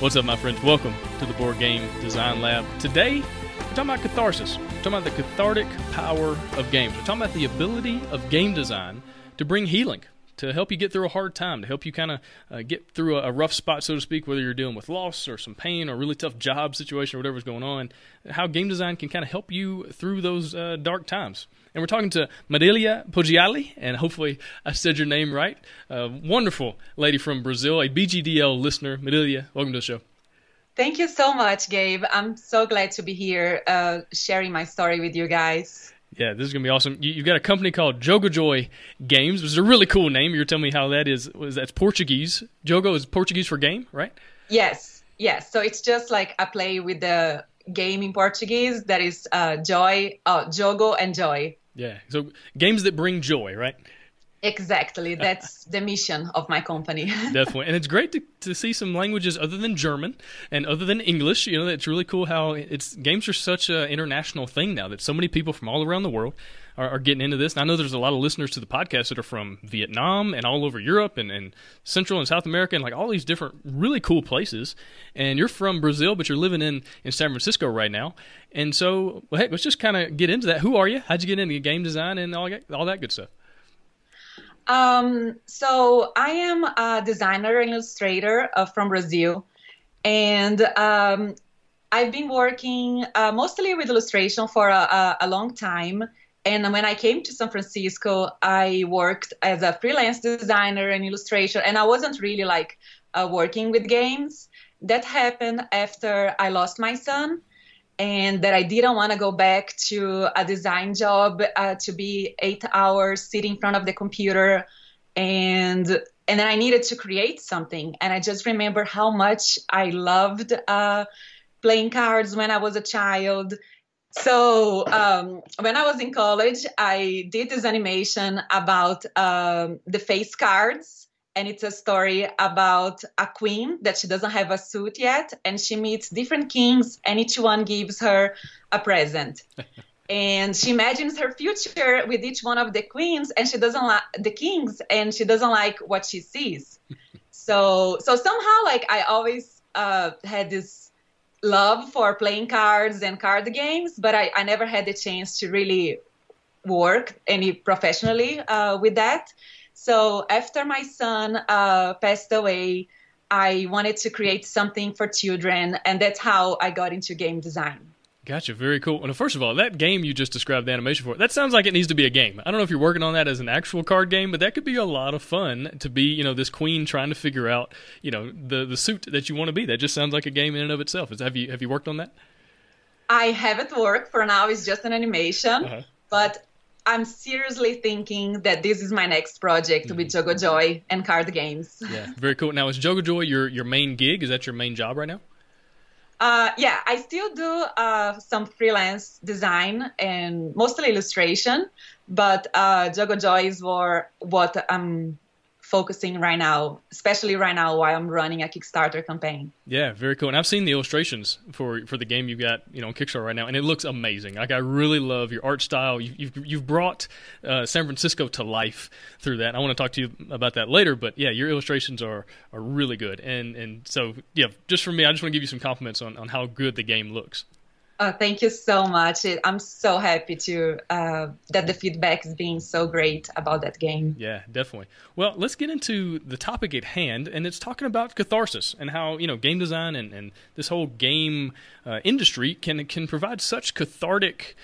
What's up, my friends? Welcome to the Board Game Design Lab. Today, we're talking about catharsis. We're talking about the cathartic power of games. We're talking about the ability of game design to bring healing, to help you get through a hard time, to help you kind of uh, get through a, a, rough spot, so to speak, whether you're dealing with loss or some pain or a really tough job situation or whatever's going on. How game design can kind of help you through those uh, dark times. And we're talking to Marilia Poggiali, and hopefully I said your name right. A wonderful lady from Brazil, a BGDL listener. Marilia, welcome to the show. Thank you so much, Gabe. I'm so glad to be here uh, sharing my story with you guys. Yeah, this is gonna be awesome. You, have got a company called Jogo Joy Games, which is a really cool name. You're telling me how that is. Was that's Portuguese? Jogo is Portuguese for game, right? Yes, yes. So it's just like I play with the game in Portuguese that is uh, joy, uh, jogo, and joy. Yeah. So games that bring joy, right? Exactly. That's the mission of my company. Definitely. And it's great to, to see some languages other than German and other than English. You know, it's really cool how it's games are such an international thing now that so many people from all around the world are, are, getting into this. And I know there's a lot of listeners to the podcast that are from Vietnam and all over Europe and, and Central and South America and like all these different really cool places. And you're from Brazil, but you're living in, in San Francisco right now. And so, well, heck, let's just kind of get into that. Who are you? How'd you get into game design and all, all that good stuff? Um, so I am a designer and illustrator uh, from Brazil, and um, I've been working uh, mostly with illustration for a, a, long time. And when I came to San Francisco, I worked as a freelance designer and illustration, and I wasn't really like uh, working with games. That happened after I lost my son, and that I didn't want to go back to a design job uh, to be eight hours sitting in front of the computer, and and then I needed to create something. And I just remember how much I loved uh, playing cards when I was a child so um, when I was in college, I did this animation about um, the face cards, and it's a story about a queen that she doesn't have a suit yet, and she meets different kings, and each one gives her a present. and she imagines her future with each one of the queens, and she doesn't like the kings, and she doesn't like what she sees. so so somehow, like I always uh, had this love for playing cards and card games, but I, I never had the chance to really work any professionally uh, with that. So after my son uh, passed away, I wanted to create something for children, and that's how I got into game design. Gotcha. Very cool. Well, first of all, that game you just described the animation for, that sounds like it needs to be a game. I don't know if you're working on that as an actual card game, but that could be a lot of fun to be, you know, this queen trying to figure out, you know, the the suit that you want to be. That just sounds like a game in and of itself. Is, have you have you worked on that? I haven't worked for now. It's just an animation, uh-huh. but I'm seriously thinking that this is my next project mm-hmm. with Jogo Joy and card games. Yeah, very cool. Now, is Jogo Joy your your main gig? Is that your main job right now? Uh, yeah, I still do uh, some freelance design and mostly illustration, but uh, Jogo Joy is for what I'm focusing right now, especially right now while I'm running a Kickstarter campaign. Yeah, very cool. And I've seen the illustrations for for the game you've got, you know, on Kickstarter right now, and it looks amazing. Like I really love your art style. You, have you've brought uh, San Francisco to life through that. I want to talk to you about that later, but yeah, your illustrations are are really good. And and so yeah, just for me, I just want to give you some compliments on on how good the game looks. Oh, thank you so much. I'm so happy to uh, that the feedback is being so great about that game. Yeah, definitely. Well, let's get into the topic at hand, and it's talking about catharsis and how you know game design and, and this whole game uh, industry can can provide such cathartic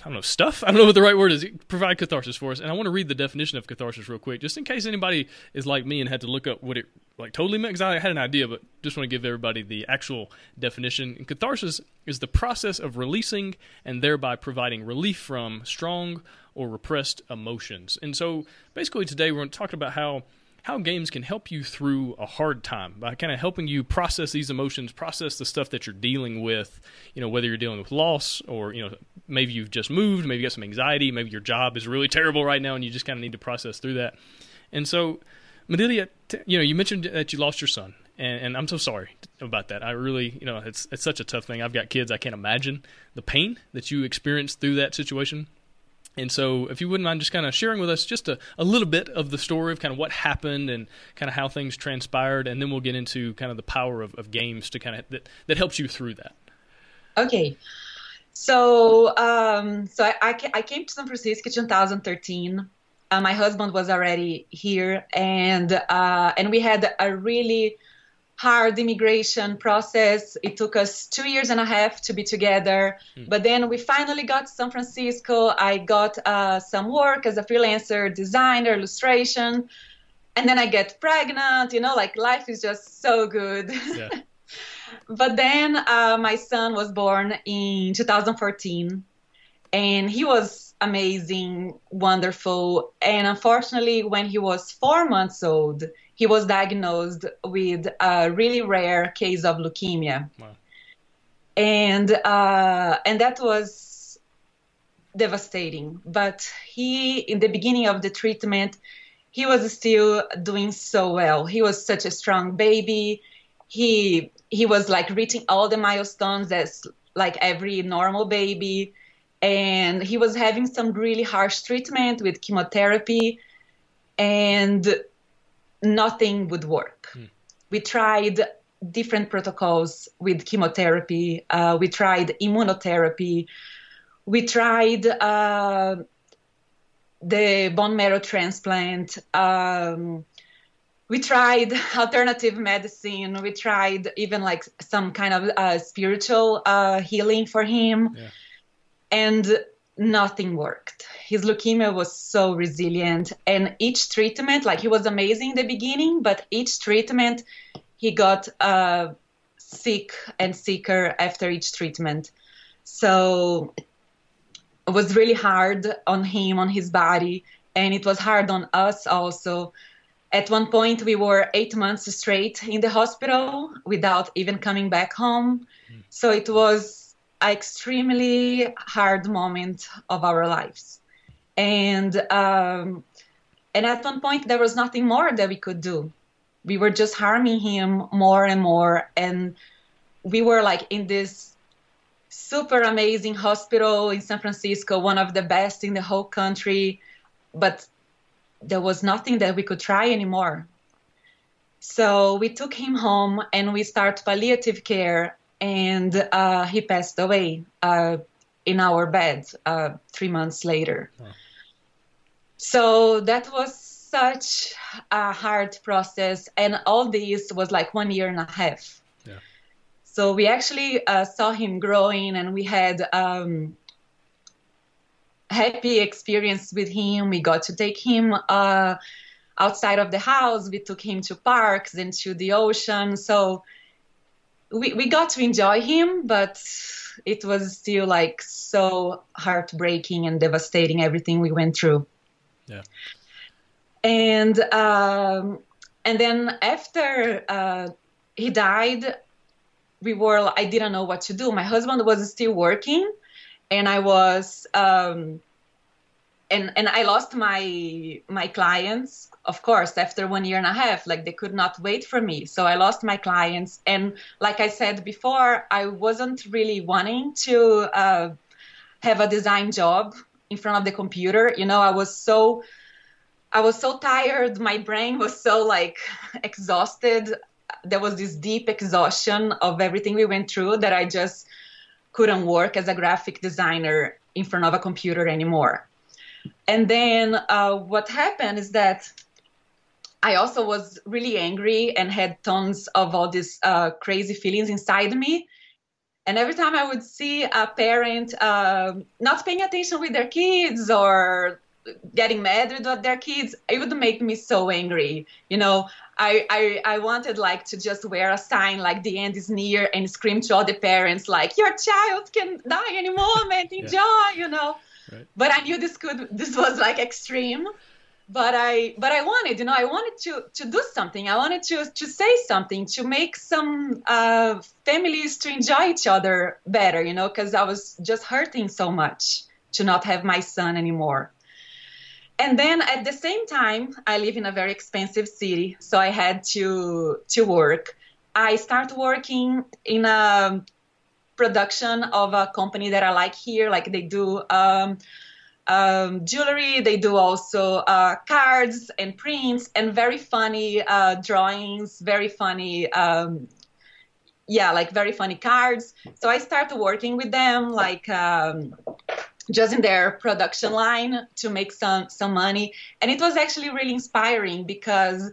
I don't know, stuff. I don't know what the right word is. Provide catharsis for us. And I want to read the definition of catharsis real quick, just in case anybody is like me and had to look up what it like totally meant. Because I had an idea, but just want to give everybody the actual definition. And catharsis is the process of releasing and thereby providing relief from strong or repressed emotions. And so basically today we're going to talk about how how games can help you through a hard time by kind of helping you process these emotions, process the stuff that you're dealing with. You know, whether you're dealing with loss or you know maybe you've just moved, maybe you got some anxiety, maybe your job is really terrible right now, and you just kind of need to process through that. And so, Marilia, you know, you mentioned that you lost your son, and, and, I'm so sorry about that. I really, you know, it's it's such a tough thing. I've got kids. I can't imagine the pain that you experienced through that situation. And so, if you wouldn't mind just kind of sharing with us just a, a little bit of the story of kind of what happened and kind of how things transpired, and then we'll get into kind of the power of, of games to kind of that, that helps you through that. Okay. So, um, so I, I, I came to San Francisco in 2013. Uh, my husband was already here, and uh, and we had a really hard immigration process. It took us two years and a half to be together, mm. but then we finally got to San Francisco. I got uh, some work as a freelancer, designer, illustration, and then I get pregnant. You know, like life is just so good. Yeah. but then uh, my son was born in 2014, and he was amazing, wonderful. And unfortunately, when he was four months old, he was diagnosed with a really rare case of leukemia. Wow. And uh, and that was devastating. But he, in the beginning of the treatment, he was still doing so well. He was such a strong baby. He he was like reaching all the milestones as like every normal baby. And he was having some really harsh treatment with chemotherapy. And nothing would work. Hmm. We tried different protocols with chemotherapy, uh, we tried immunotherapy, we tried uh, the bone marrow transplant. Um, we tried alternative medicine. We tried even like some kind of uh, spiritual uh, healing for him. Yeah. And nothing worked. His leukemia was so resilient, and each treatment, like he was amazing in the beginning, but each treatment, he got uh, sick and sicker after each treatment. So it was really hard on him, on his body, and it was hard on us also. At one point, we were eight months straight in the hospital without even coming back home. Mm. So it was extremely hard moment of our lives. And um, and at one point there was nothing more that we could do. We were just harming him more and more. And we were like in this super amazing hospital in san francisco one of the best in the whole country. But there was nothing that we could try anymore. So we took him home and we started palliative care and uh, he passed away uh, in our bed uh, three months later. Oh. So that was such a hard process, and all this was like one year and a half. Yeah. So we actually uh, saw him growing, and we had um, happy experience with him. We got to take him uh, outside of the house. We took him to parks and to the ocean. So we, we got to enjoy him, but it was still like so heartbreaking and devastating everything we went through. Yeah. And um, and then after uh, he died, we were I didn't know what to do. My husband was still working, and I was um, and and I lost my my clients of course after one year and a half like they could not wait for me. So I lost my clients. And like I said before I wasn't really wanting to uh, have a design job in front of the computer. You know I was so I was so tired. My brain was so like exhausted. There was this deep exhaustion of everything we went through that I just couldn't work as a graphic designer in front of a computer anymore. And then uh, what happened is that I also was really angry and had tons of all these uh, crazy feelings inside me. And every time I would see a parent uh, not paying attention with their kids or getting mad with their kids, it would make me so angry. You know, I, I, I wanted like to just wear a sign like the end is near and scream to all the parents like your child can die any moment, enjoy, yeah. you know. Right. But I knew this could this was like extreme. But I but I wanted, you know, I wanted to to do something. I wanted to to say something to make some uh, families to enjoy each other better, you know, because I was just hurting so much to not have my son anymore. And then at the same time, I live in a very expensive city, so I had to to work. I start working in a production of a company that I like here, like they do. Um, um, jewelry. They do also uh, cards and prints and very funny uh, drawings, very funny, um, yeah, like very funny cards. So I started working with them, like um, just in their production line to make some some money, and it was actually really inspiring because.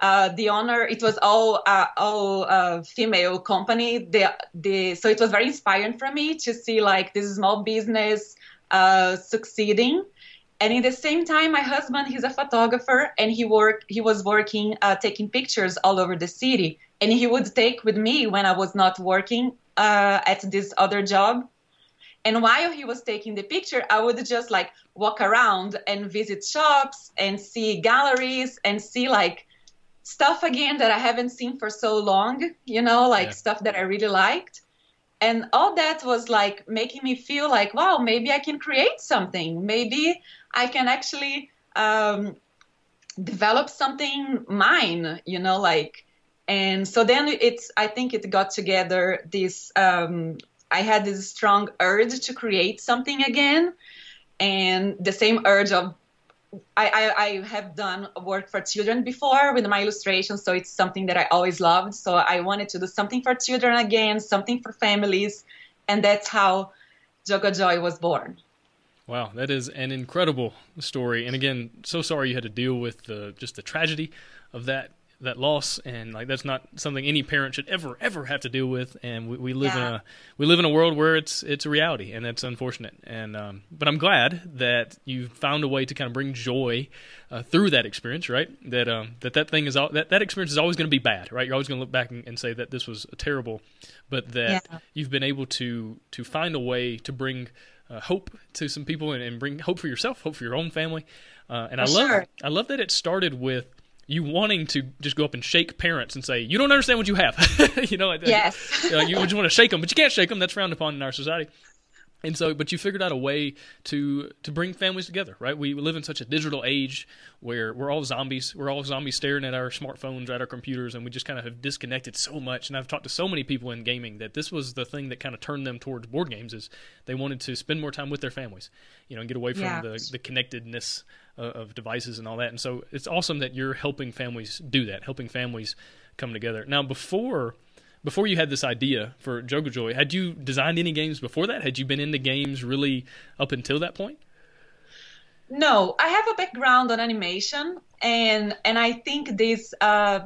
Uh, the owner, it was all uh, all uh, female company. The, the, so it was very inspiring for me to see like this small business uh, succeeding. And in the same time, my husband, he's a photographer, and he worked. He was working, uh, taking pictures all over the city, and he would take with me when I was not working uh, at this other job. And while he was taking the picture, I would just like walk around and visit shops and see galleries and see like stuff again that I haven't seen for so long, you know, like yeah. stuff that I really liked and all that was like making me feel like wow maybe i can create something. Maybe i can actually um, develop something mine you know like and so then it's i think it got together this um, i had this strong urge to create something again. And the same urge of I, I, I, have done work for children before with my illustrations, so it's something that I always loved. So I wanted to do something for children again, something for families, and that's how Jogo Joy was born. Wow, that is an incredible story. And again, so sorry you had to deal with the, just the tragedy of that that loss and like that's not something any parent should ever ever have to deal with and we, we live yeah. in a we live in a world where it's it's a reality and that's unfortunate and um, but i'm glad that you found a way to kind of bring joy uh, through that experience right that um, that that thing is all that that experience is always going to be bad right you're always going to look back and, and, say that this was terrible but that yeah. you've been able to to find a way to bring uh, hope to some people and, and, bring hope for yourself hope for your own family uh, and for i love sure. i love that it started with you wanting to just go up and shake parents and say you don't understand what you have. You know like yes. Uh, you just want to shake them but you can't shake them that's frowned upon in our society. And so but you figured out a way to to bring families together right? We live in such a digital age where we're all zombies. We're all zombies staring at our smartphones at our computers and we just kind of have disconnected so much. And i've talked to so many people in gaming that this was the thing that kind of turned them towards board games is they wanted to spend more time with their families you know and get away from yeah. the, the connectedness of devices and all that and so it's awesome that you're helping families do that helping families come together now before before you had this idea for Jogojoy, had you designed any games before that? Had you been into games really up until that point? No, I have a background on animation, and and I think this uh,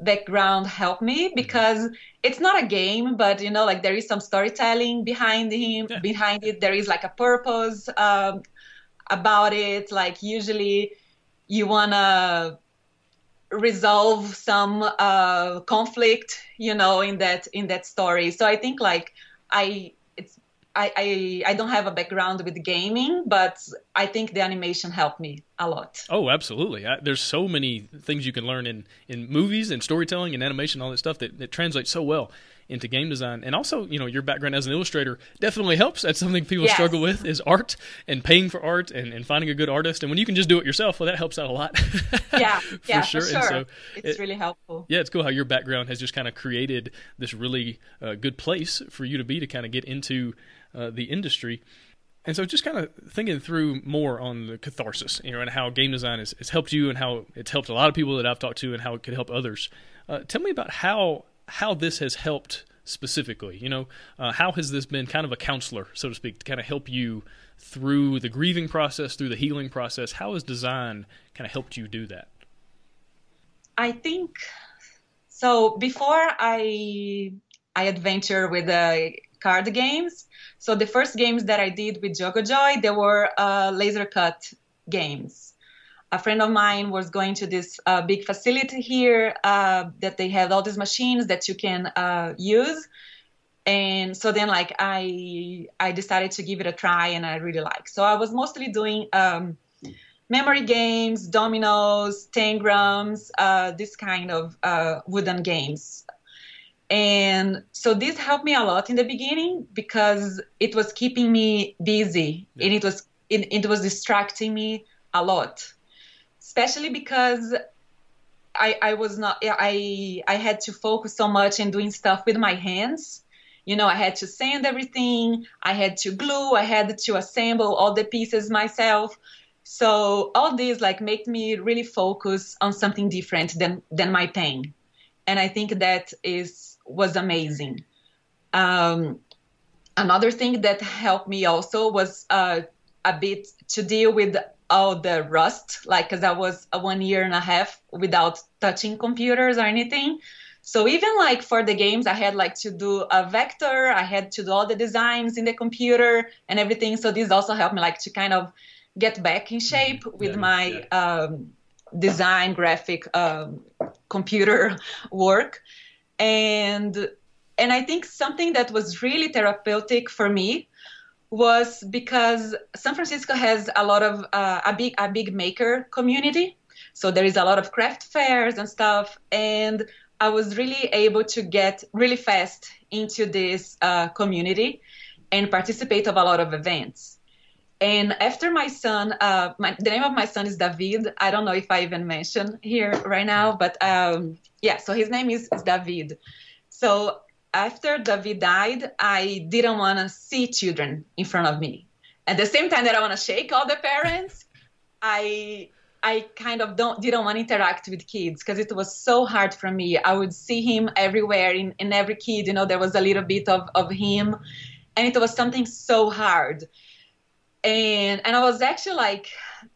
background helped me mm-hmm. because it's not a game, but you know, like there is some storytelling behind him, yeah. behind it. There is like a purpose um, about it. Like usually, you wanna resolve some uh, conflict you know in that in that story. So i think like i it's I, I i don't have a background with gaming but i think the animation helped me a lot. Oh absolutely. I, there's so many things you can learn in in movies and storytelling and animation all that stuff that, that translates so well into game design. And also you know your background as an illustrator definitely helps. That's something people yes. struggle with is art and paying for art and, and finding a good artist. And when you can just do it yourself well that helps out a lot. Yeah. For yeah, sure, for sure. So it's it, really helpful. Yeah it's cool how your background has just kind of created this really uh, good place for you to be to kind of get into uh, the industry. And so just kind of thinking through more on the catharsis, you know, and how game design has, has helped you and how it's helped a lot of people that I've talked to and how it could help others. Uh, tell me about how how this has helped specifically. You know, uh, how has this been kind of a counselor, so to speak, to kind of help you through the grieving process, through the healing process? How has design kind of helped you do that? I think so. Before I I adventure with the card games, so the first games that I did with Jogojoy, they were uh, laser cut games a friend of mine was going to this uh, big facility here uh, that they have all these machines that you can uh, use and so then like i i decided to give it a try and i really like so i was mostly doing um, memory games, dominoes, tangrams, uh, this kind of uh, wooden games. And so this helped me a lot in the beginning because it was keeping me busy yeah. and it was it, it was distracting me a lot, especially because I, I was not I I had to focus so much in doing stuff with my hands. You know, I had to sand everything, I had to glue, I had to assemble all the pieces myself. So all these like make me really focus on something different than than my pain. And I think that is was amazing. Um, another thing that helped me also was uh, a bit to deal with all the rust, like because I was a one year and a half without touching computers or anything. So even like for the games, I had like to do a vector, I had to do all the designs in the computer and everything. So this also helped me like to kind of get back in shape mm-hmm. with yeah, my yeah. Um, design graphic um, computer work. And and I think something that was really therapeutic for me was because San Francisco has a lot of uh, a big a big maker community. So there is a lot of craft fairs and stuff, and I was really able to get really fast into this uh, community and participate of a lot of events. And after my son, uh, my, the name of my son is David. I don't know if I even mentioned here right now, but um, yeah, so his name is, is David. So after David died, I didn't want to see children in front of me. At the same time that I want to shake all the parents, I I kind of don't didn't want to interact with kids because it was so hard for me. I would see him everywhere in, in every kid, you know, there was a little bit of, of him. And it was something so hard. And and I was actually like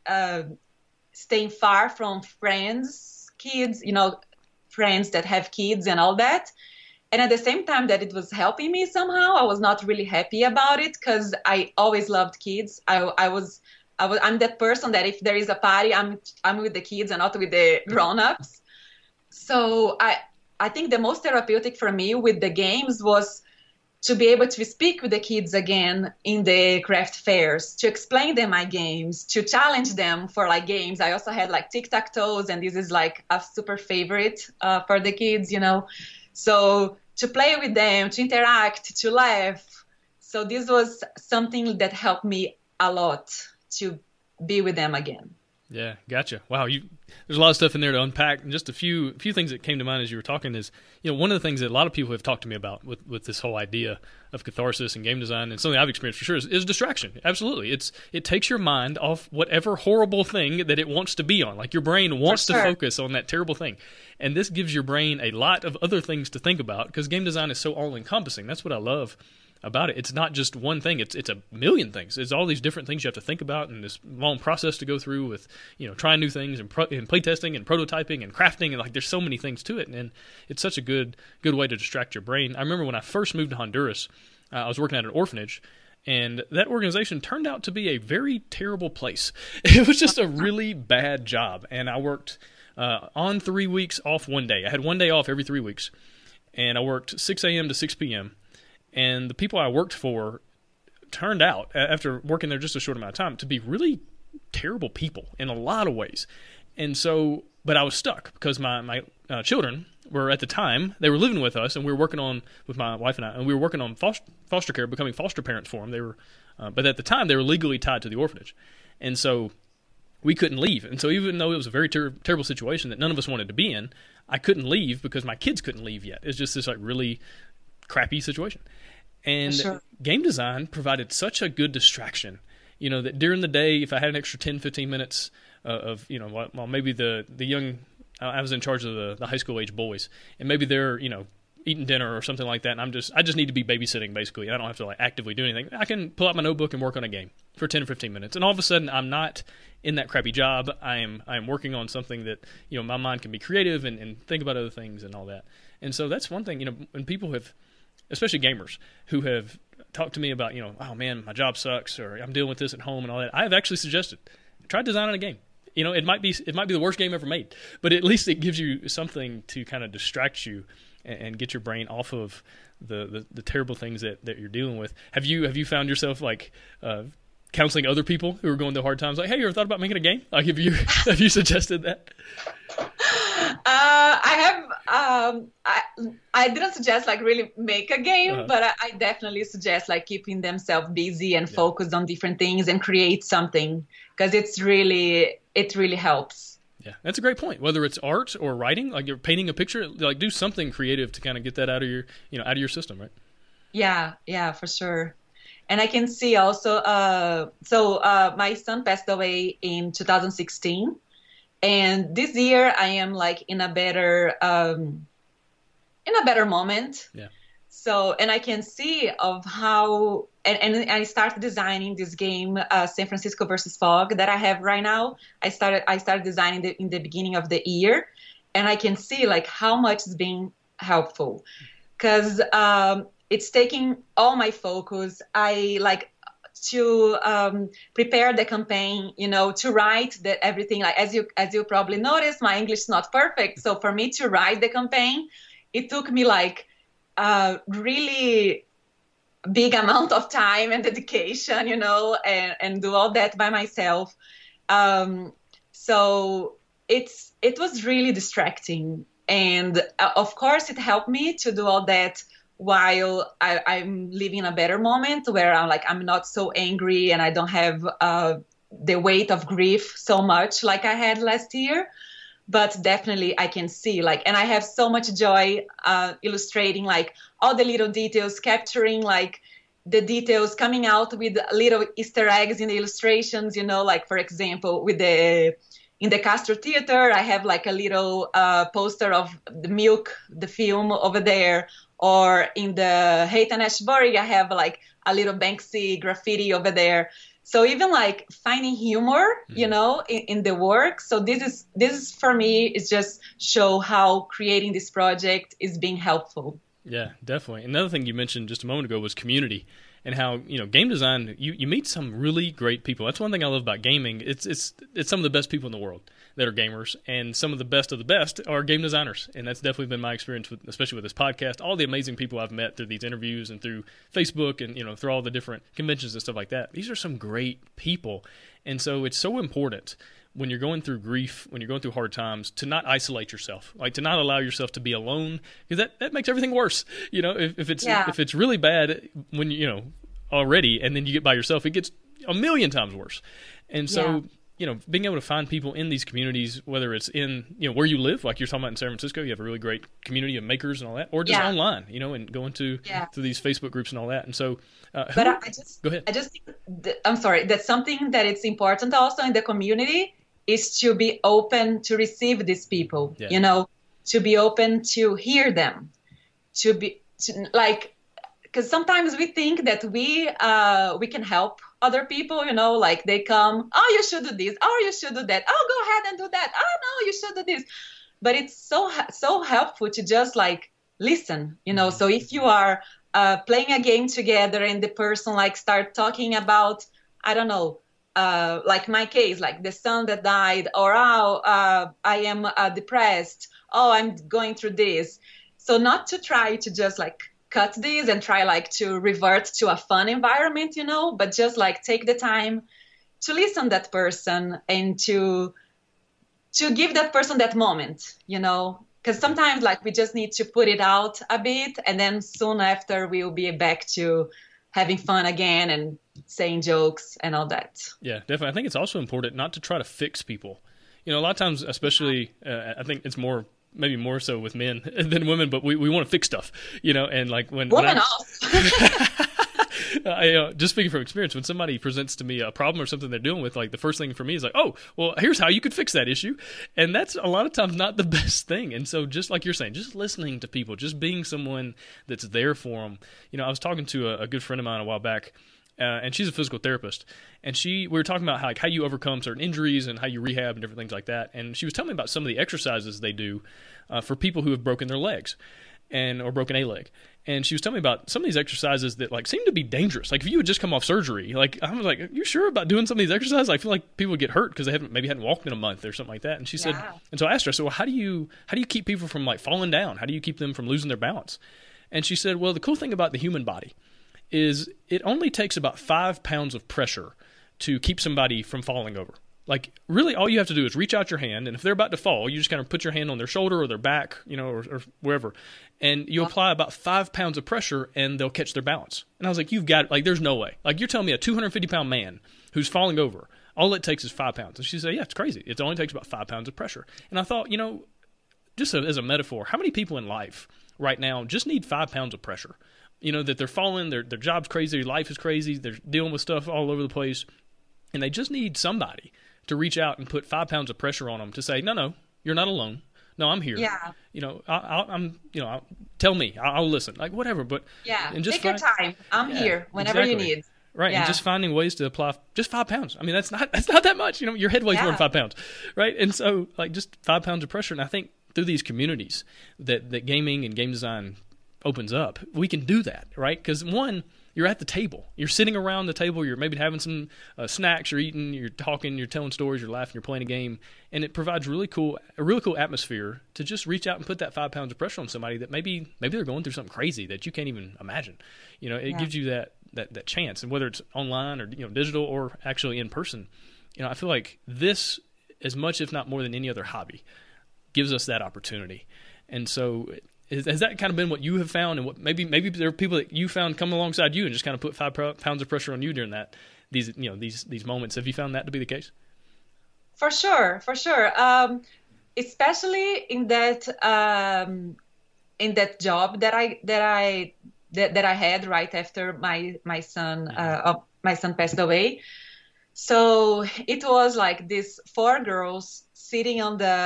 uh, staying far from friends, kids, you know, friends that have kids and all that and at the same time that it was helping me somehow i was not really happy about it because i always loved kids I, I was I was I'm that person that if there is a party I'm I'm with the kids and not with the grown-ups so I I think the most therapeutic for me with the games was to be able to speak with the kids again in the craft fairs, to explain them my games, to challenge them for like games. I also had like tic tac toes, and this is like a super favorite uh, for the kids, you know. So to play with them, to interact, to laugh. So this was something that helped me a lot to be with them again. Yeah, gotcha. Wow, you there's a lot of stuff in there to unpack. And just a few few things that came to mind as you were talking is, you know, one of the things that a lot of people have talked to me about with with this whole idea of catharsis and game design, and something I've experienced for sure is, is distraction. Absolutely, it's it takes your mind off whatever horrible thing that it wants to be on. Like your brain wants sure. to focus on that terrible thing, and this gives your brain a lot of other things to think about because game design is so all encompassing. That's what I love about it. It's not just one thing. It's it's a million things. It's all these different things you have to think about and this long process to go through with you know trying new things and, pro- and playtesting and prototyping and crafting and like there's so many things to it. And, and it's such a good good way to distract your brain. I remember when I first moved to Honduras, uh, I was working at an orphanage. And that organization turned out to be a very terrible place. It was just a really bad job. And I worked uh, on three weeks, off one day. I had one day off every three weeks. And I worked 6 a.m. to 6 p.m and the people I worked for turned out after working there just a short amount of time to be really terrible people in a lot of ways. And so, but I was stuck because my my uh, children were at the time they were living with us, and we were working on with my wife and I, and we were working on foster, foster care, becoming foster parents for them. They were, uh, but at the time they were legally tied to the orphanage, and so we couldn't leave. And so even though it was a very ter- terrible situation that none of us wanted to be in, I couldn't leave because my kids couldn't leave yet. It's just this like really crappy situation. And sure. game design provided such a good distraction. You know, that during the day, if I had an extra 10, 15 minutes uh, of, you know, well, maybe the, the young, I was in charge of the, the high school age boys, and maybe they're, you know, eating dinner or something like that, and I'm just, I just need to be babysitting basically. I don't have to like actively do anything. I can pull out my notebook and work on a game for 10 or 15 minutes, and all of a sudden I'm not in that crappy job. I am, I am working on something that, you know, my mind can be creative and, and think about other things and all that. And so that's one thing, you know, when people have, especially gamers who have talked to me about, you know, oh man, my job sucks, or I'm dealing with this at home and all that. I have actually suggested try designing a game. You know, it might be it might be the worst game ever made, but at least it gives you something to kind of distract you and, and get your brain off of the, the, the terrible things that, that you're dealing with. Have you have you found yourself like uh, counseling other people who are going through hard times? Like, hey, you ever thought about making a game? Like, have you have you suggested that? Uh, I have. Um, I I didn't suggest like really make a game, uh-huh. but I, I, definitely suggest like keeping themselves busy and yeah. focused on different things and create something because it's really it really helps. Yeah, that's a great point. Whether it's art or writing, like you're painting a picture, like do something creative to kind of get that out of your you know out of your system, right? Yeah, yeah, for sure. And I can see also. Uh, so uh, my son passed away in 2016 and this year i am like in a better um in a better moment. Yeah. So and i can see of how and, and i started designing this game uh, san francisco versus fog that i have right now. I started i started designing the, in the beginning of the year. And i can see like how much it's been helpful. Because um, it's taking all my focus i like to um, prepare the campaign, you know, to write that everything. Like as you as you probably noticed, my English is not perfect. So for me to write the campaign, it took me like a really big amount of time and dedication, you know, and, and do all that by myself. Um, so it's it was really distracting, and uh, of course it helped me to do all that while I, am living a better moment where I'm like I'm not so angry and I don't have uh, the weight of grief so much like I had last year. But definitely I can see like, and I have so much joy uh, illustrating like all the little details, capturing like the details, coming out with little Easter eggs in the illustrations. You know, like for example with the in the Castro Theater, I have like a little uh, poster of the Milk, the film over there, or in the Haight Ashbury, I have like a little Banksy graffiti over there. So even like finding humor, mm. you know, in, in, the work. So this is this is for me is just show how creating this project is being helpful. Yeah, definitely. Another thing you mentioned just a moment ago was community and how you know game design you, you meet some really great people. That's one thing i love about gaming. It's it's it's some of the best people in the world that are gamers and some of the best of the best are game designers. And that's definitely been my experience with especially with this podcast. All the amazing people i've met through these interviews and through facebook and you know through all the different conventions and stuff like that. These are some great people. And so it's so important when you're going through grief, when you're going through hard times, to not isolate yourself, like to not allow yourself to be alone, because that, that makes everything worse. You know, if, if it's yeah. if it's really bad when you know already, and then you get by yourself, it gets a million times worse. And so, yeah. you know, being able to find people in these communities, whether it's in you know where you live, like you're talking about in San Francisco, you have a really great community of makers and all that, or just yeah. online, you know, and going to to these Facebook groups and all that. And so, uh, but I just go ahead. I just I'm sorry. That's something that it's important also in the community is to be open to receive these people yeah. you know to be open to hear them to be to, like because sometimes we think that we uh, we can help other people you know like they come oh you should do this. Oh you should do that. Oh go ahead and do that. Oh no you should do this. But it's so so helpful to just like listen you know. Mm-hmm. so if you are uh, playing a game together and the person like start talking about i don't know uh, like my case, like the son that died, or oh, uh, I am uh, depressed. Oh, I'm going through this. So not to try to just like cut this and try like to revert to a fun environment, you know, but just like take the time to listen that person and to to give that person that moment, you know, because sometimes like we just need to put it out a bit and then soon after we'll be back to having fun again and saying jokes and all that. Yeah, definitely. I think it's also important not to try to fix people. You know, a lot of times, especially, uh, I think it's more maybe more so with men than women, but we, we want to fix stuff, you know, and like when, women when I, uh, just speaking from experience, when somebody presents to me a problem or something they're dealing with, like the first thing for me is like, oh, well, here's how you could fix that issue, and that's a lot of times not the best thing. And so, just like you're saying, just listening to people, just being someone that's there for them. You know, I was talking to a, a good friend of mine a while back. Uh, and she's a physical therapist, and she we were talking about how like how you overcome certain injuries and how you rehab and different things like that. And she was telling me about some of the exercises they do uh, for people who have broken their legs and or broken a leg and she was telling me about some of these exercises that like seem to be dangerous. Like if you would just come off surgery, like I was like, "Are you sure about doing some of these exercises?" I feel like people get hurt because they haven't maybe hadn't walked in a month or something like that. And she yeah. said, and so I asked her, "So well, how do you how do you keep people from like falling down? How do you keep them from losing their balance?" And she said, "Well, the cool thing about the human body is it only takes about five pounds of pressure." to keep somebody from falling over. Like really, all you have to do is reach out your hand, and if they're about to fall, you just kind of put your hand on their shoulder or their back, you know, or, or wherever, and you apply about five pounds of pressure, and they'll catch their balance. And I was like, "You've got like, there's no way. Like you're telling me a 250 pound man who's falling over, all it takes is five pounds." And she said, "Yeah, it's crazy. It only takes about five pounds of pressure." And I thought, you know, just as a metaphor, how many people in life right now just need five pounds of pressure? You know that they're falling, their their job's crazy, their life is crazy, they're dealing with stuff all over the place, and they just need somebody to reach out and put five pounds of pressure on them to say, no, no, you're not alone. No, I'm here. Yeah. You know, I, am You know, I'll, tell me. I'll, I'll, listen. Like whatever. But yeah, and just take find, your time. I'm yeah, here whenever exactly. you need. Right, yeah. and just finding ways to apply just five pounds. I mean, that's not that's not that much. You know, your head weighs yeah. more than five pounds, right? And so, like, just five pounds of pressure. And I think through these communities that that gaming and game design opens up, we can do that, right? Because one, you're at the table. You're sitting around the table. You're maybe having some uh, snacks. You're eating. You're talking. You're telling stories. You're laughing. You're playing a game, and it provides really cool, a really cool atmosphere to just reach out and put that five pounds of pressure on somebody that maybe maybe they're going through something crazy that you can't even imagine. You know, it yeah. gives you that that that chance, and whether it's online or you know digital or actually in person, you know, I feel like this, as much if not more than any other hobby, gives us that opportunity. And so is, has that kind of been what you have found, and what maybe maybe there are people that you found come alongside you and just kind of put five pounds of pressure on you during that these you know these these moments? Have you found that to be the case? For sure, for sure. Um, especially in that um, in that job that I that I that, that I had right after my my son uh, uh, my son passed away. So it was like these four girls sitting on the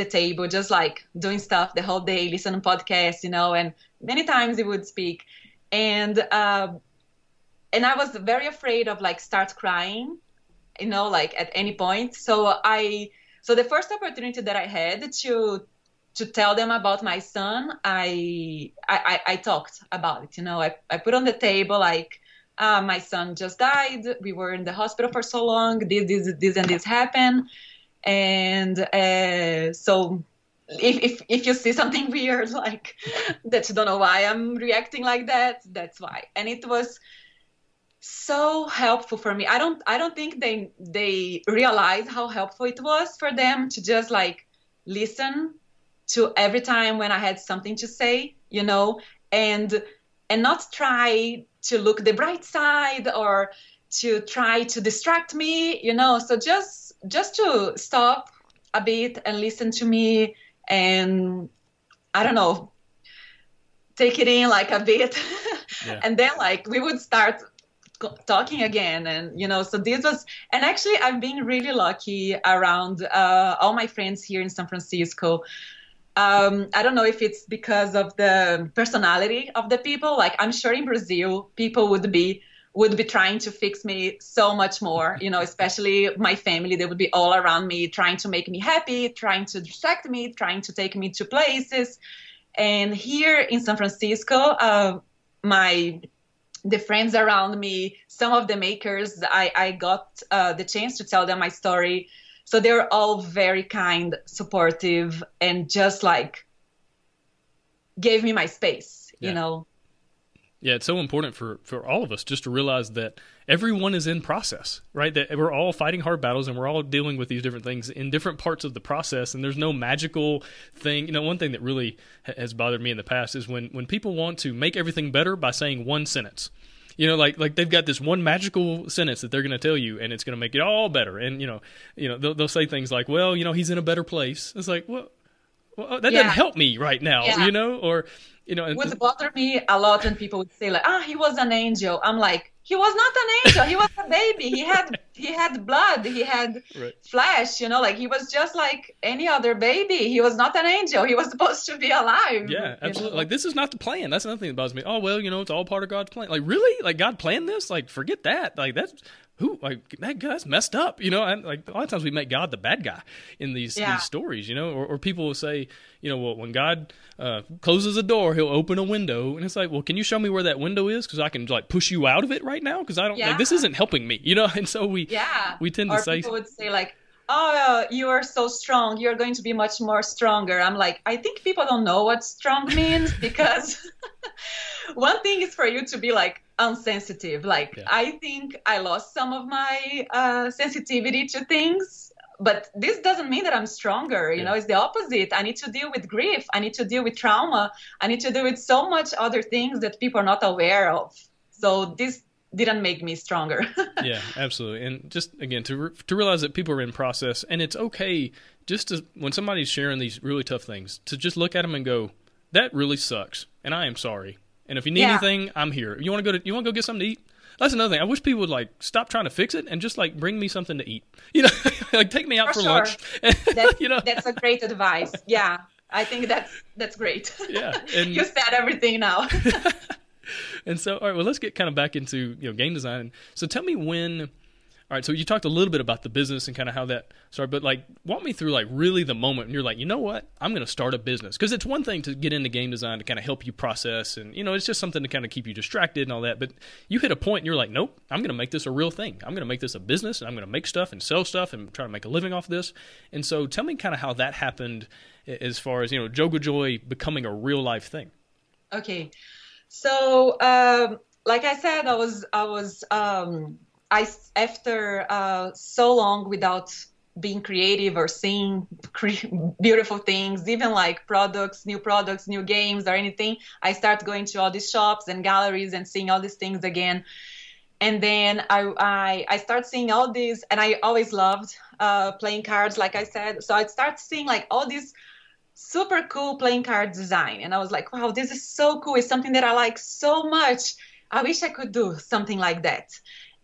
the table, just like doing stuff the whole day, listening to podcasts, you know, and many times he would speak, and uh, and I was very afraid of like start crying, you know, like at any point. So I so the first opportunity that I had to to tell them about my son, I I, I talked about it. You know, I, I put on the table like uh, my son just died. We were in the hospital for so long. This this this and this happened and uh, so if, if if you see something weird like that you don't know why i'm reacting like that that's why. And it was so helpful for me. I don't i don't think they they realize how helpful it was for them to just like listen to every time when i had something to say you know and and not try to look the bright side or to try to distract me you know. So just just to stop a bit and listen to me and I don't know, take it in like a bit. yeah. and then like we would start talking again and you know so this was and actually i've been really lucky around uh, all my friends here in san francisco um, i don't know if it's because of the personality of the people like i'm sure in brazil people would be would be trying to fix me so much more you know especially my family they would be all around me trying to make me happy trying to distract me trying to take me to places. And here in san francisco uh, my the friends around me some of the makers i, I got uh, the chance to tell them my story. So they're all very kind supportive and just like gave me my space yeah. you know yeah, it's so important for, for all of us just to realize that everyone is in process, right? That we're all fighting hard battles and we're all dealing with these different things in different parts of the process. And there's no magical thing. You know, one thing that really has bothered me in the past is when, when people want to make everything better by saying one sentence. You know, like like they've got this one magical sentence that they're going to tell you, and it's going to make it all better. And you know, you know, they'll, they'll say things like, "Well, you know, he's in a better place." It's like, well, well that yeah. doesn't help me right now, yeah. you know, or you know, it would bother me a lot when people would say like, "Ah, he was an angel." I'm like, he was not an angel. He was a baby. He had he had blood. He had right. flesh. You know, like he was just like any other baby. He was not an angel. He was supposed to be alive. Yeah, absolutely. Know? Like this is not the plan. That's another thing that bothers me. Oh well, you know, it's all part of God's plan. Like really, like God planned this. Like forget that. Like that's who like that guy's messed up, you know. And like a lot of times we make God the bad guy in these yeah. these stories, you know. Or, or, people will say, you know, well, when God uh, closes a door, He'll open a window, and it's like, well, can you show me where that window is? Because I can like push you out of it right now. Because I don't yeah. like this isn't helping me, you know. And so we yeah we tend or to say people would say like, oh, you are so strong. You're going to be much more stronger. I'm like, I think people don't know what strong means because one thing is for you to be like unsensitive. Like yeah. I think I lost some of my uh, sensitivity to things, but this doesn't mean that I'm stronger. You yeah. know, it's the opposite. I need to deal with grief. I need to deal with trauma. I need to deal with so much other things that people are not aware of. So this didn't make me stronger. yeah, absolutely. And just again to re- to realize that people are in process, and it's okay just to when somebody's sharing these really tough things to just look at them and go, "That really sucks," and I am sorry. And if you need yeah. anything, I'm here. You want to go to you want to go get something to eat? That's another thing. I wish people would like stop trying to fix it and just like bring me something to eat. You know, like take me out for, for sure. lunch. That's, you know, that's a great advice. Yeah, I think that's that's great. Yeah, and, you said everything now and so, all right, well, let's get kind of back into you know game design. So, tell me when. All right, so you talked a little bit about the business and kind of how that started, but like walk me through like really the moment when you're like, you know what, I'm going to start a business because it's one thing to get into game design to kind of help you process and you know it's just something to kind of keep you distracted and all that. But you hit a point and you're like, nope, I'm going to make this a real thing. I'm going to make this a business and I'm going to make stuff and sell stuff and try to make a living off this. And so tell me kind of how that happened as far as you know Jogojoy becoming a real life thing. Okay. So, um, like I said, I was I was um, I after uh, so long without being creative or seeing beautiful things, even like products, new products, new games, or anything. I start going to all these shops and galleries and seeing all these things again. And then I I, I start seeing all these, and I always loved uh, playing cards, like I said. So I start seeing like all these super cool playing card design. And I was like, wow, this is so cool. It's something that I like so much. I wish I could do something like that.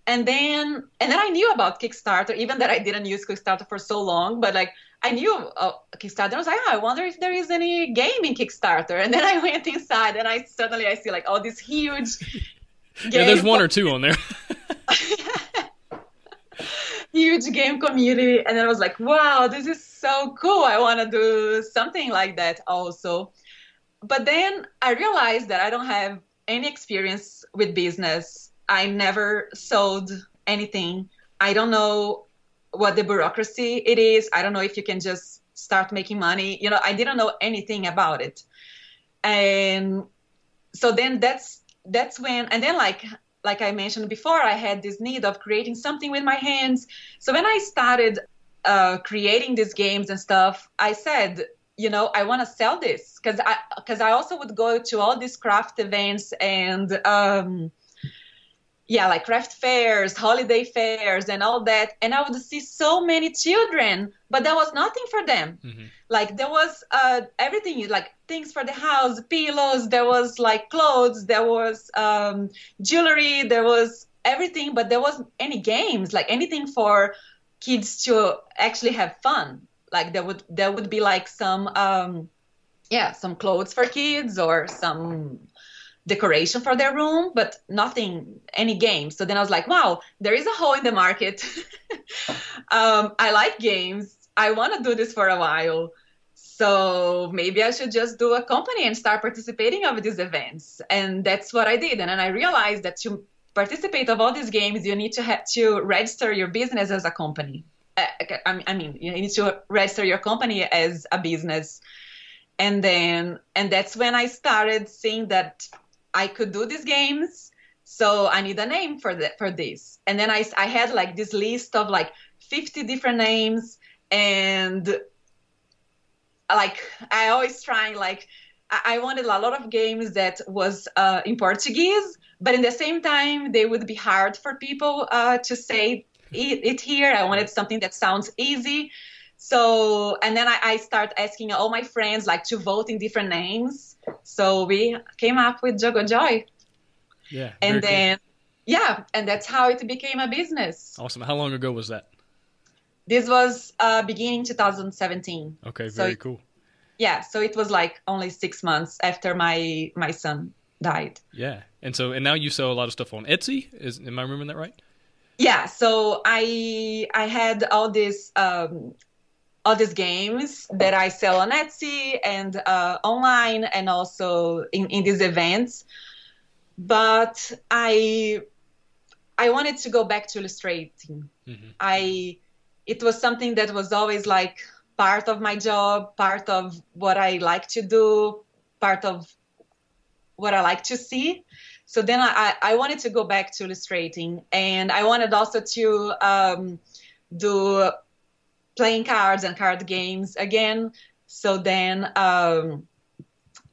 And then, and then I knew about Kickstarter, even that I didn't use Kickstarter for so long, but like I knew uh, Kickstarter. I was like, oh, I wonder if there is any game in Kickstarter. And then I went inside, and I suddenly I see like all these huge. yeah, there's one or two on there. huge game community, and I was like, wow, this is so cool. I want to do something like that also. But then I realized that I don't have any experience with business. I never sold anything. I don't know what the bureaucracy it is. I don't know if you can just start making money. You know, I didn't know anything about it. And so then that's that's when and then like like I mentioned before, I had this need of creating something with my hands. So when I started uh, creating these games and stuff, I said, you know, I want to sell this because I because I also would go to all these craft events and um, yeah, like craft fairs, holiday fairs, and all that, and I would see so many children, but there was nothing for them. Mm-hmm. Like there was uh, everything, like things for the house, pillows, there was like clothes, there was um, jewelry, there was everything, but there wasn't any games, like anything for kids to actually have fun. Like there would there would be like some um yeah, some clothes for kids or some decoration for their room, but nothing, any games. So then I was like, wow, there is a hole in the market. um, I like games. I want to do this for a while. So maybe I should just do a company and start participating of these events. And that's what I did. And then I realized that to participate of all these games, you need to have to register your business as a company. Uh, I mean, you need to register your company as a business. And then, and that's when I started seeing that I could do these games. So I need a name for for this. And then I, I had like this list of like 50 different names and like I always try like I wanted a lot of games that was uh, in Portuguese but in the same time they would be hard for people uh, to say it, it, here i wanted something that sounds easy so and then I, I start asking all my friends like to vote in different names so we came up with jogojoy yeah and then cool. yeah and that's how it became a business awesome how long ago was that this was uh, beginning 2017 okay very so, cool yeah so it was like only six months after my my son died. Yeah, and so and now you sell a lot of stuff on Etsy. Is am I remembering that right? Yeah. So I I had all these um, all these games that I sell on Etsy and uh, online, and also in in these events. But I I wanted to go back to illustrating. Mm-hmm. I it was something that was always like part of my job, part of what I like to do, part of what I like to see. So then I, I wanted to go back to illustrating, and I wanted also to um, do playing cards and card games again. So then, um,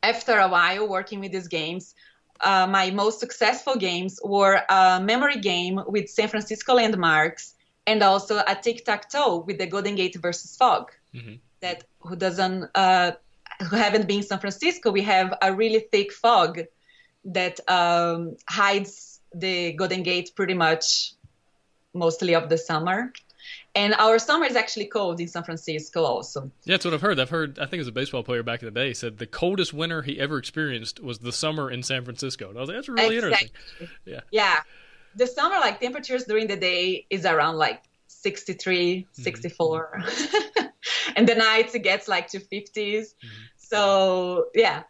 after a while working with these games, uh, my most successful games were a memory game with San Francisco landmarks and also a tic tac toe with the Golden Gate versus Fog. Mm-hmm. That who doesn't uh, who haven't been in San Francisco, we have a really thick fog that um, hides the Golden Gate pretty much mostly of the summer. And our summer is actually cold in San Francisco also. Yeah, that's what I've heard. I've heard, I think it was a baseball player back in the day said the coldest winter he ever experienced was the summer in San Francisco. And I was like, that's really exactly. interesting. Yeah. Yeah. The summer, like temperatures during the day is around like 63, mm-hmm. 64. and the nights it gets like to 50s. Mm-hmm. So, yeah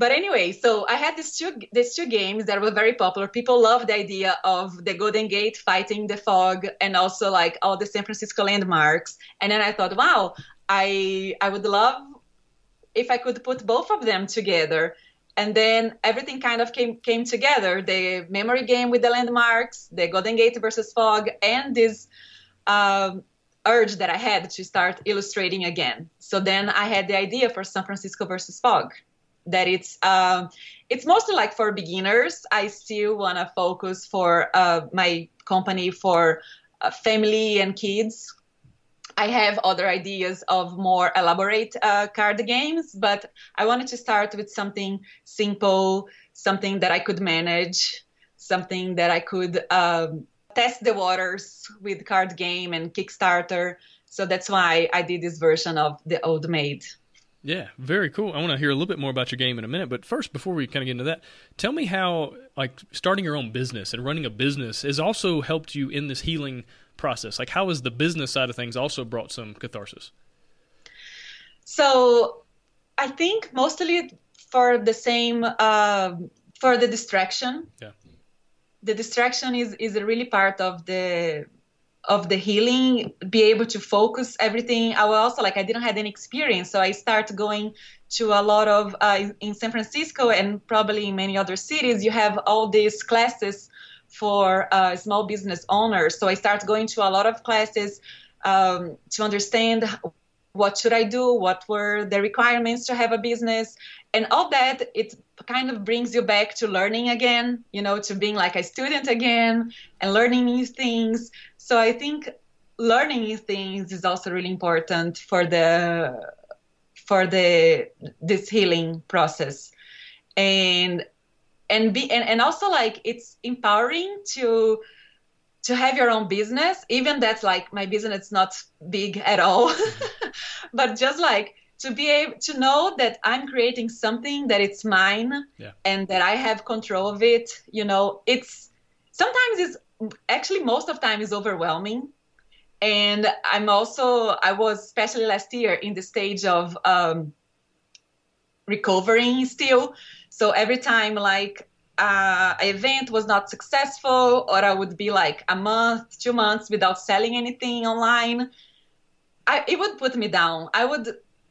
but anyway, so I had these two these two games that were very popular. People loved the idea of the Golden Gate fighting the fog and also like all the San Francisco landmarks. And then I thought, wow, I I would love if I could put both of them together. And then everything kind of came came together. The memory game with the landmarks, the Golden Gate versus fog, and this um, urge that I had to start illustrating again. So then I had the idea for San Francisco versus fog that it's um, it's mostly like for beginners. I still want to focus for uh, my company for uh, family and kids. I have other ideas of more elaborate uh, card games, but I wanted to start with something simple, something that I could manage, something that I could um, test the waters with card game and Kickstarter. So that's why I did this version of the Old Maid. Yeah, very cool. I want to hear a little bit more about your game in a minute, but first, before we kind of get into that, tell me how like starting your own business and running a business has also helped you in this healing process. Like, how has the business side of things also brought some catharsis? So, I think mostly for the same uh, for the distraction. Yeah. The distraction is is a really part of the of the healing be able to focus everything. I was also like i didn't have any experience so i started going to a lot of uh, in san francisco and probably in many other cities. You have all these classes for uh, small business owners. So i started going to a lot of classes um, to understand what should i do? What were the requirements to have a business? And all that it kind of brings you back to learning again you know to being like a student again and learning new things. So i think learning new things is also really important for the for the this healing process. And and be and, and also like it's empowering to to have your own business even that's like my business is not big at all but just like to be able to know that I'm creating something that it's mine yeah. and that I have control of it. You know, it's sometimes it's actually most of time is overwhelming. And I'm also I was especially last year in the stage of um, recovering still. So every time like uh, an event was not successful, or I would be like a month, two months without selling anything online, I, it would put me down. I would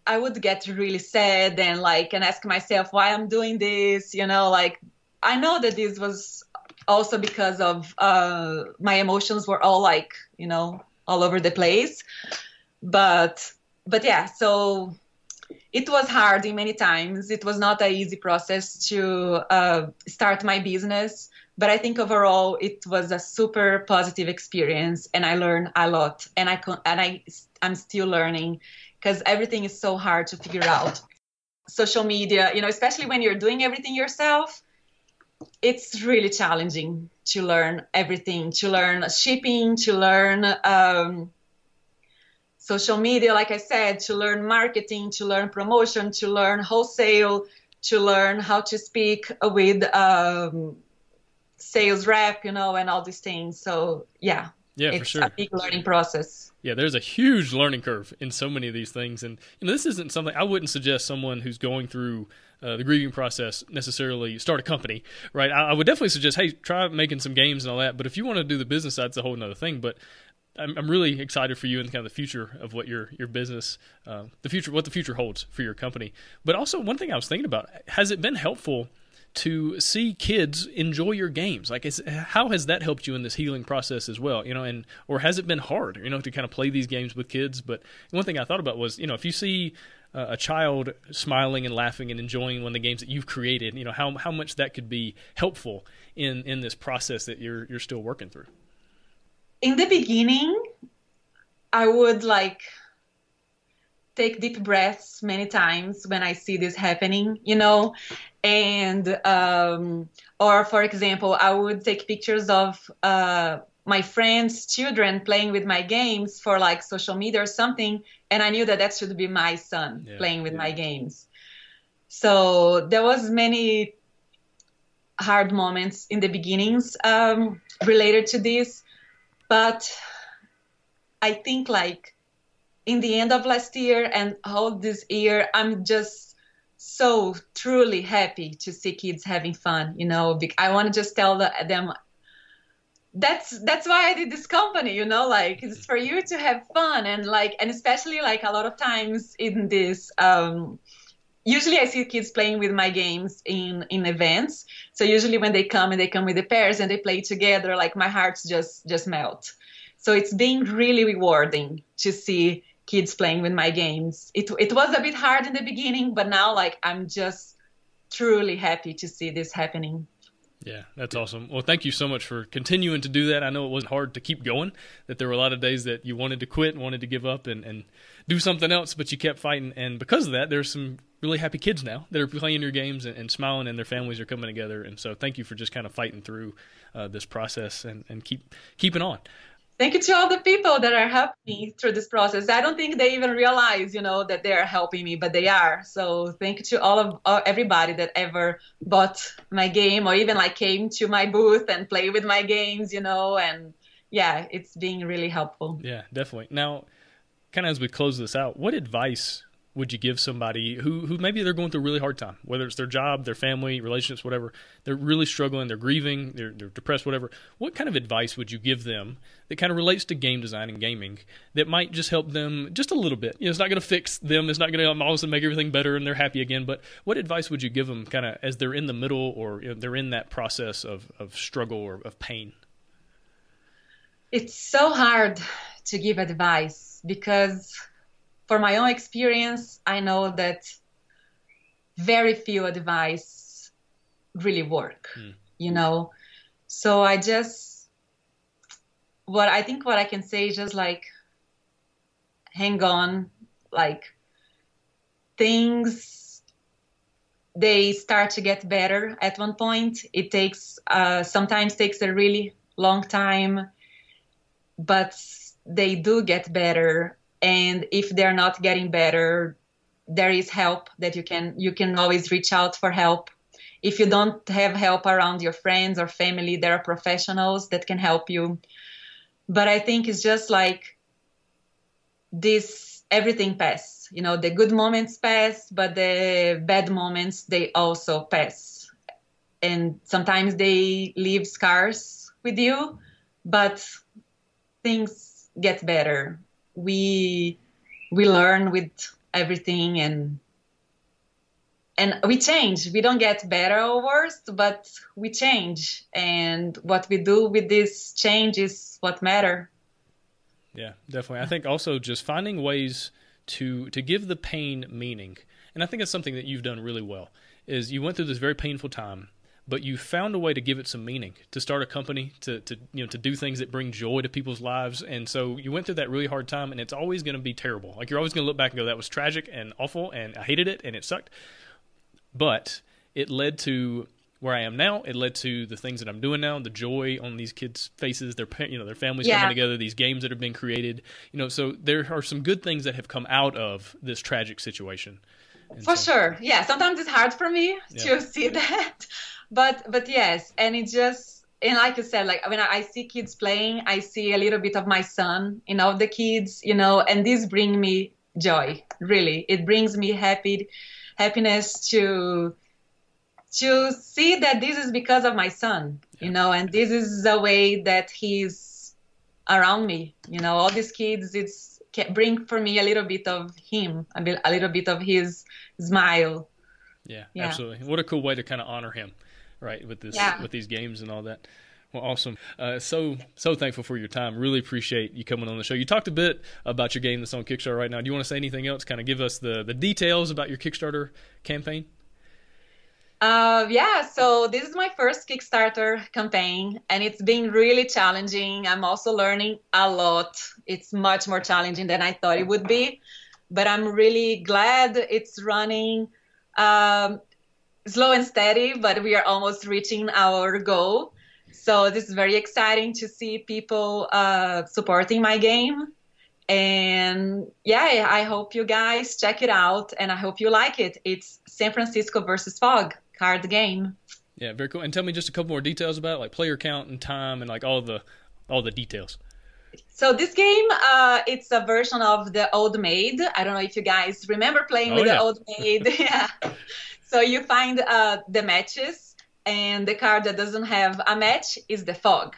I would get really sad and like and ask myself why I'm doing this. You know, like I know that this was also because of uh, my emotions were all like you know all over the place, but but yeah, so it was hard in many times. It was not an easy process to uh, start my business, but I think overall it was a super positive experience, and I learned a lot, and I con- and I I'm still learning because everything is so hard to figure out. Social media, you know, especially when you're doing everything yourself, it's really challenging to learn everything, to learn shipping, to learn um, social media, like I said, to learn marketing, to learn promotion, to learn wholesale, to learn how to speak with um, sales rep, you know, and all these things. So, yeah, yeah, it's for sure. a big learning process. Yeah, there's a huge learning curve in so many of these things, and you know this isn't something I wouldn't suggest someone who's going through uh, the grieving process necessarily start a company, right? I, I, would definitely suggest, hey, try making some games and all that. But if you want to do the business side, it's a whole other thing. But I'm, I'm, really excited for you and kind of the future of what your your business, uh, the future, what the future holds for your company. But also, one thing I was thinking about: has it been helpful to see kids enjoy your games. Like, how has that helped you in this healing process as well? You know, and or has it been hard? You know, to kind of play these games with kids. But one thing I thought about was, you know, if you see uh, a child smiling and laughing and enjoying one of the games that you've created, you know, how how much that could be helpful in in this process that you're you're still working through. In the beginning, I would like take deep breaths many times when I see this happening, you know, and um, or for example, I would take pictures of uh, my friends' children playing with my games for like social media or something, and I knew that that should be my son yeah, playing with yeah. my games. So there was many hard moments in the beginnings um, related to this, but I think like in the end of last year and all this year, I'm just so truly happy to see kids having fun. You know, I want to just tell them that's that's why I did this company. You know, like it's for you to have fun and like and especially like a lot of times in this. Um, usually I see kids playing with my games in in events. So usually when they come and they come with the pairs and they play together, like my hearts just just melt. So it's been really rewarding to see kids playing with my games. It it was a bit hard in the beginning, but now like I'm just truly happy to see this happening. Yeah, that's awesome. Well, thank you so much for continuing to do that. I know it wasn't hard to keep going, that there were a lot of days that you wanted to quit and wanted to give up and, and do something else, but you kept fighting. And because of that, there's some really happy kids now that are playing your games and, and smiling and their families are coming together. And so thank you for just kind of fighting through uh, this process and, and keep keeping on thank you to all the people that are helping me through this process. I don't think they even realize, you know, that they are helping me, but they are. So thank you to all of uh, everybody that ever bought my game or even like came to my booth and play with my games, you know, and yeah, it's being really helpful. Yeah, definitely. Now, kind of as we close this out, what advice would you give somebody who who maybe they're going through a really hard time, whether it's their job, their family, relationships, whatever? They're really struggling, they're grieving, they're, they're depressed, whatever. What kind of advice would you give them that kind of relates to game design and gaming that might just help them just a little bit? You know, it's not going to fix them, it's not going to all of a sudden make everything better and they're happy again. But what advice would you give them, kind of as they're in the middle or you know, they're in that process of of struggle or of pain? It's so hard to give advice because for my own experience, I know that very few advice really work, mm. you know. So I just what I think what I can say is just like hang on, like things they start to get better at one point. It takes uh, sometimes takes a really long time, but they do get better and if they're not getting better there is help that you can you can always reach out for help. If you don't have help around your friends or family there are professionals that can help you. But i think it's just like this everything pass. You know the good moments pass but the bad moments they also pass. And sometimes they leave scars with you but things get better we we learn with everything and and we change. We don't get better or worse but we change. And what we do with this change is what matter. Yeah definitely. I think also just finding ways to to give the pain meaning. And i think it's something that you've done really well is you went through this very painful time but you found a way to give it some meaning, to start a company, to, to you know to do things that bring joy to people's lives. And so you went through that really hard time, and it's always going to be terrible. Like you're always going to look back and go, "That was tragic and awful, and I hated it, and it sucked." But it led to where I am now. It led to the things that I'm doing now, the joy on these kids' faces, their you know their families yeah. coming together, these games that have been created. You know, so there are some good things that have come out of this tragic situation. For so, sure, yeah. Sometimes it's hard for me yeah. to see that, but but yes and it just and like I said, like when I see kids playing, I see a little bit of my son you know the kids, you know, and this brings me joy. Really, it brings me happy, happiness to to see that this is because of my son, yeah. you know, and this is the way that he's around me. You know, all these kids, it's bring for me a little bit of him, a little bit of his smile Yeah, yeah, absolutely. What a cool way to kind of honor him, right? With this, yeah. with these games and all that. Well, awesome. Uh, so so thankful for your time. Really appreciate you coming on the show. You talked a bit about your game that's on Kickstarter right now. Do you want to say anything else? Kind of give us the the details about your Kickstarter campaign. Uh, yeah, so this is my first Kickstarter campaign, and it's been really challenging. I'm also learning a lot. It's much more challenging than I thought it would be, but I'm really glad it's running um, slow and steady, but we are almost reaching our goal. So this is very exciting to see people uh, supporting my game. And yeah, I hope you guys check it out and I hope you like it. It's San Francisco versus Fog card the game. Yeah, very cool. And tell me just a couple more details about it, like player count and time and like all the all the details. So this game, uh, it's a version of the Old Maid. I don't know if you guys remember playing oh, with yeah. the Old Maid. yeah. So you find uh, the matches, and the card that doesn't have a match is the fog.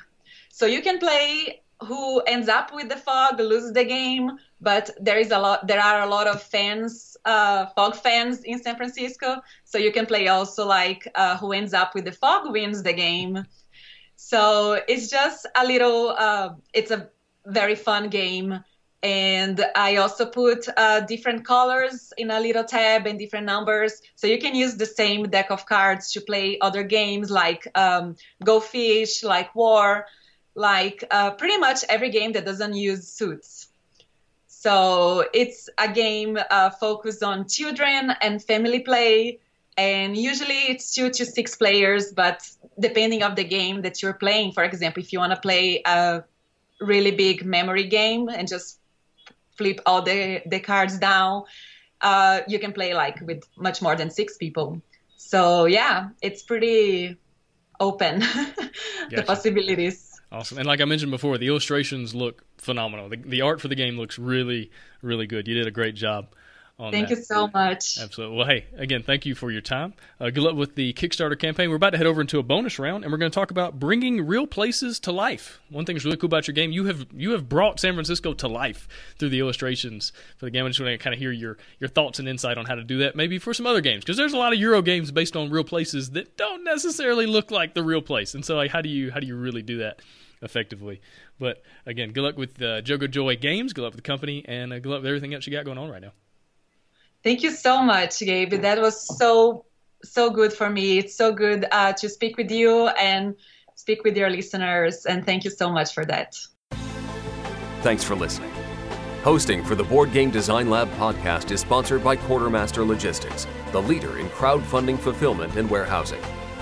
So you can play who ends up with the fog, loses the game, but there is a lot. There are a lot of fans uh, fog fans in San Francisco. So you can play also like uh, who ends up with the fog wins the game. So it's just a little, uh, it's a very fun game. And I also put uh, different colors in a little tab and different numbers. So you can use the same deck of cards to play other games like um, Go Fish, like War, like uh, pretty much every game that doesn't use suits. So it's a game uh, focused on children and family play. And usually it's two to six players, but depending of the game that you're playing, for example, if you want to play a really big memory game and just flip all the, the cards down, uh, you can play like with much more than six people. So yeah, it's pretty open, gotcha. the possibilities. Awesome. And like I mentioned before, the illustrations look phenomenal. The, the art for the game looks really, really good. You did a great job. Thank that. you so much. Absolutely. Well, hey, again, thank you for your time. Uh, good luck with the Kickstarter campaign. We're about to head over into a bonus round, and we're going to talk about bringing real places to life. One thing that's really cool about your game, you have you have brought San Francisco to life through the illustrations for the game. I just want to kind of hear your your thoughts and insight on how to do that, maybe for some other games, because there's a lot of Euro games based on real places that don't necessarily look like the real place. And so, like, how do you how do you really do that? effectively. But again, good luck with uh, Jogo Joy Games. Good luck with the company, and uh, good luck with everything else you got going on right now. Thank you so much, Gabe. That was so so good for me. It's so good uh, to speak with you and speak with your listeners, and thank you so much for that. Thanks for listening. Hosting for the Board Game Design Lab podcast is sponsored by Quartermaster Logistics, the leader in crowdfunding fulfillment and warehousing.